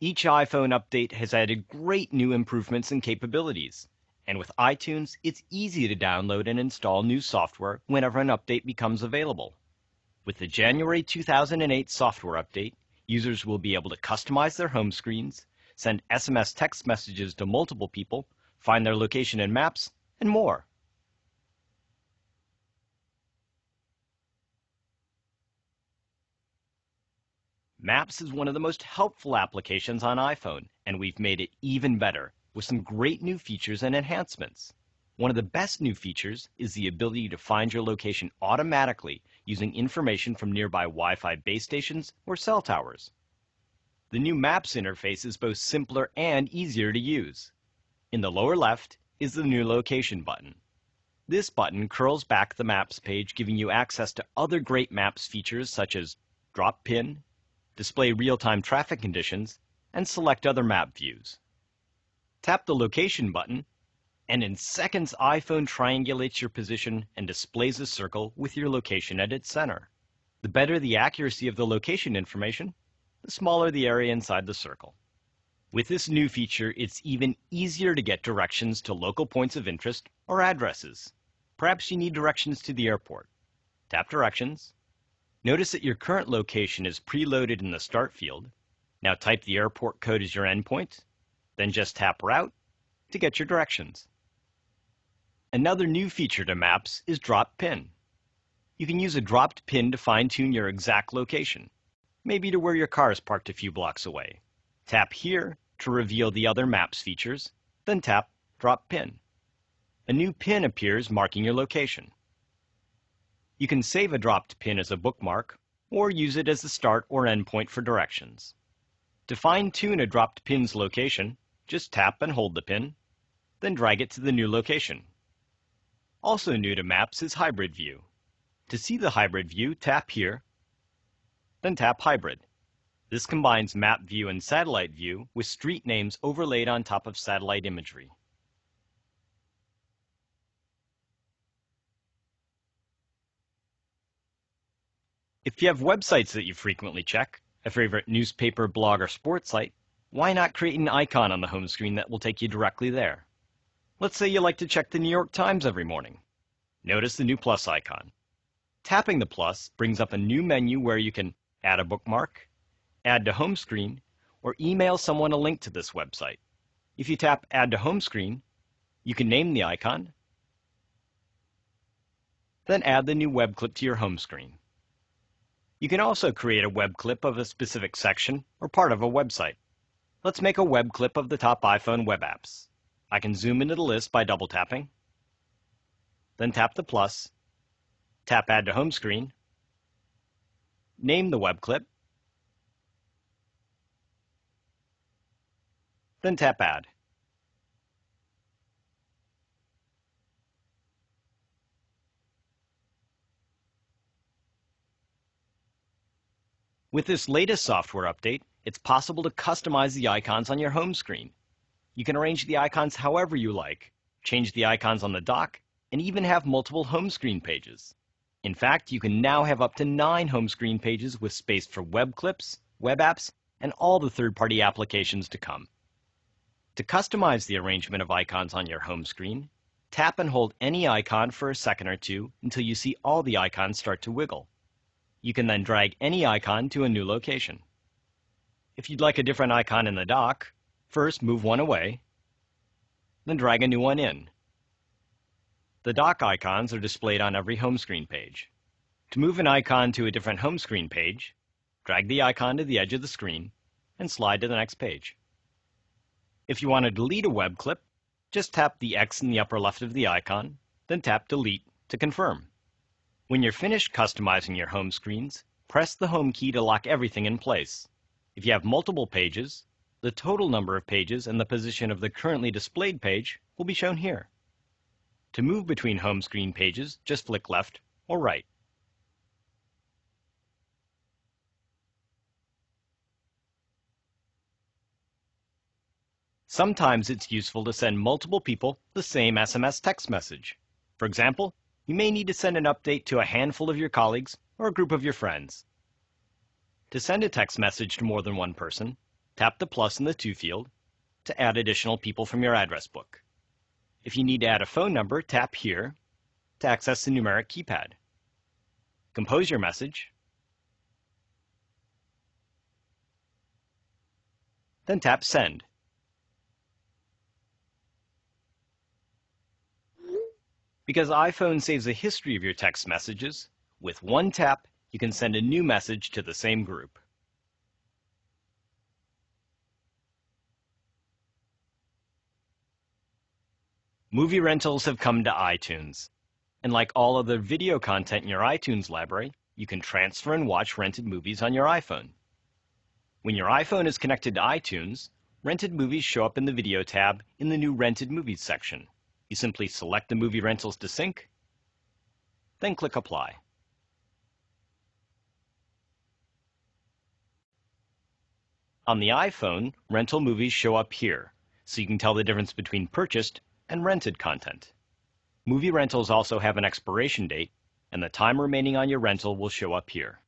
Each iPhone update has added great new improvements and capabilities. And with iTunes, it's easy to download and install new software whenever an update becomes available. With the January 2008 software update, users will be able to customize their home screens, send SMS text messages to multiple people, find their location in maps, and more. Maps is one of the most helpful applications on iPhone, and we've made it even better with some great new features and enhancements. One of the best new features is the ability to find your location automatically using information from nearby Wi-Fi base stations or cell towers. The new Maps interface is both simpler and easier to use. In the lower left is the new Location button. This button curls back the Maps page, giving you access to other great Maps features such as Drop Pin, display real-time traffic conditions, and select other map views. Tap the Location button, and in seconds iPhone triangulates your position and displays a circle with your location at its center. The better the accuracy of the location information, the smaller the area inside the circle. With this new feature, it's even easier to get directions to local points of interest or addresses. Perhaps you need directions to the airport. Tap Directions, Notice that your current location is preloaded in the Start field. Now type the airport code as your endpoint, then just tap Route to get your directions. Another new feature to Maps is Drop Pin. You can use a dropped pin to fine-tune your exact location, maybe to where your car is parked a few blocks away. Tap here to reveal the other Maps features, then tap Drop Pin. A new pin appears marking your location. You can save a dropped pin as a bookmark, or use it as the start or end point for directions. To fine-tune a dropped pin's location, just tap and hold the pin, then drag it to the new location. Also new to Maps is Hybrid View. To see the hybrid view, tap here, then tap Hybrid. This combines map view and satellite view with street names overlaid on top of satellite imagery. If you have websites that you frequently check, a favorite newspaper, blog, or sports site, why not create an icon on the home screen that will take you directly there? Let's say you like to check the New York Times every morning. Notice the new plus icon. Tapping the plus brings up a new menu where you can add a bookmark, add to home screen, or email someone a link to this website. If you tap Add to Home Screen, you can name the icon, then add the new web clip to your home screen. You can also create a web clip of a specific section or part of a website. Let's make a web clip of the top iPhone web apps. I can zoom into the list by double tapping, then tap the plus, tap Add to Home Screen, name the web clip, then tap Add. With this latest software update, it's possible to customize the icons on your home screen. You can arrange the icons however you like, change the icons on the dock, and even have multiple home screen pages. In fact, you can now have up to nine home screen pages with space for web clips, web apps, and all the third-party applications to come. To customize the arrangement of icons on your home screen, tap and hold any icon for a second or two until you see all the icons start to wiggle. You can then drag any icon to a new location. If you'd like a different icon in the dock, first move one away, then drag a new one in. The dock icons are displayed on every home screen page. To move an icon to a different home screen page, drag the icon to the edge of the screen and slide to the next page. If you want to delete a web clip, just tap the X in the upper left of the icon, then tap Delete to confirm. When you're finished customizing your home screens, press the Home key to lock everything in place. If you have multiple pages, the total number of pages and the position of the currently displayed page will be shown here. To move between home screen pages, just flick left or right. Sometimes it's useful to send multiple people the same SMS text message. For example, you may need to send an update to a handful of your colleagues or a group of your friends. To send a text message to more than one person, Tap the plus in the To field to add additional people from your address book. If you need to add a phone number, tap here to access the numeric keypad. Compose your message, then tap Send. Because iPhone saves a history of your text messages, with one tap, you can send a new message to the same group. Movie rentals have come to iTunes. And like all other video content in your iTunes library, you can transfer and watch rented movies on your iPhone. When your iPhone is connected to iTunes, rented movies show up in the Video tab in the new Rented Movies section. You simply select the movie rentals to sync, then click Apply. On the iPhone, rental movies show up here, so you can tell the difference between purchased and rented content. Movie rentals also have an expiration date, and the time remaining on your rental will show up here.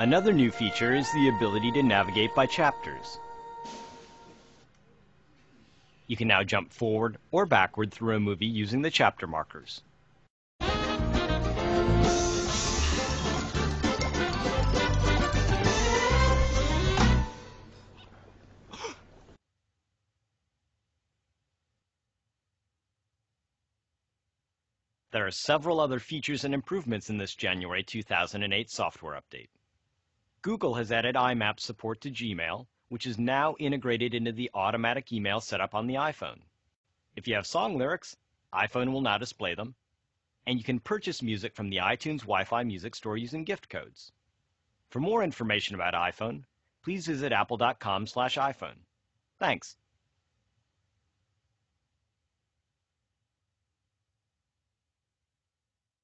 Another new feature is the ability to navigate by chapters. You can now jump forward or backward through a movie using the chapter markers. There are several other features and improvements in this January 2008 software update. Google has added IMAP support to Gmail, which is now integrated into the automatic email setup on the iPhone. If you have song lyrics, iPhone will now display them, and you can purchase music from the iTunes Wi-Fi music store using gift codes. For more information about iPhone, please visit apple.com/iphone. Thanks.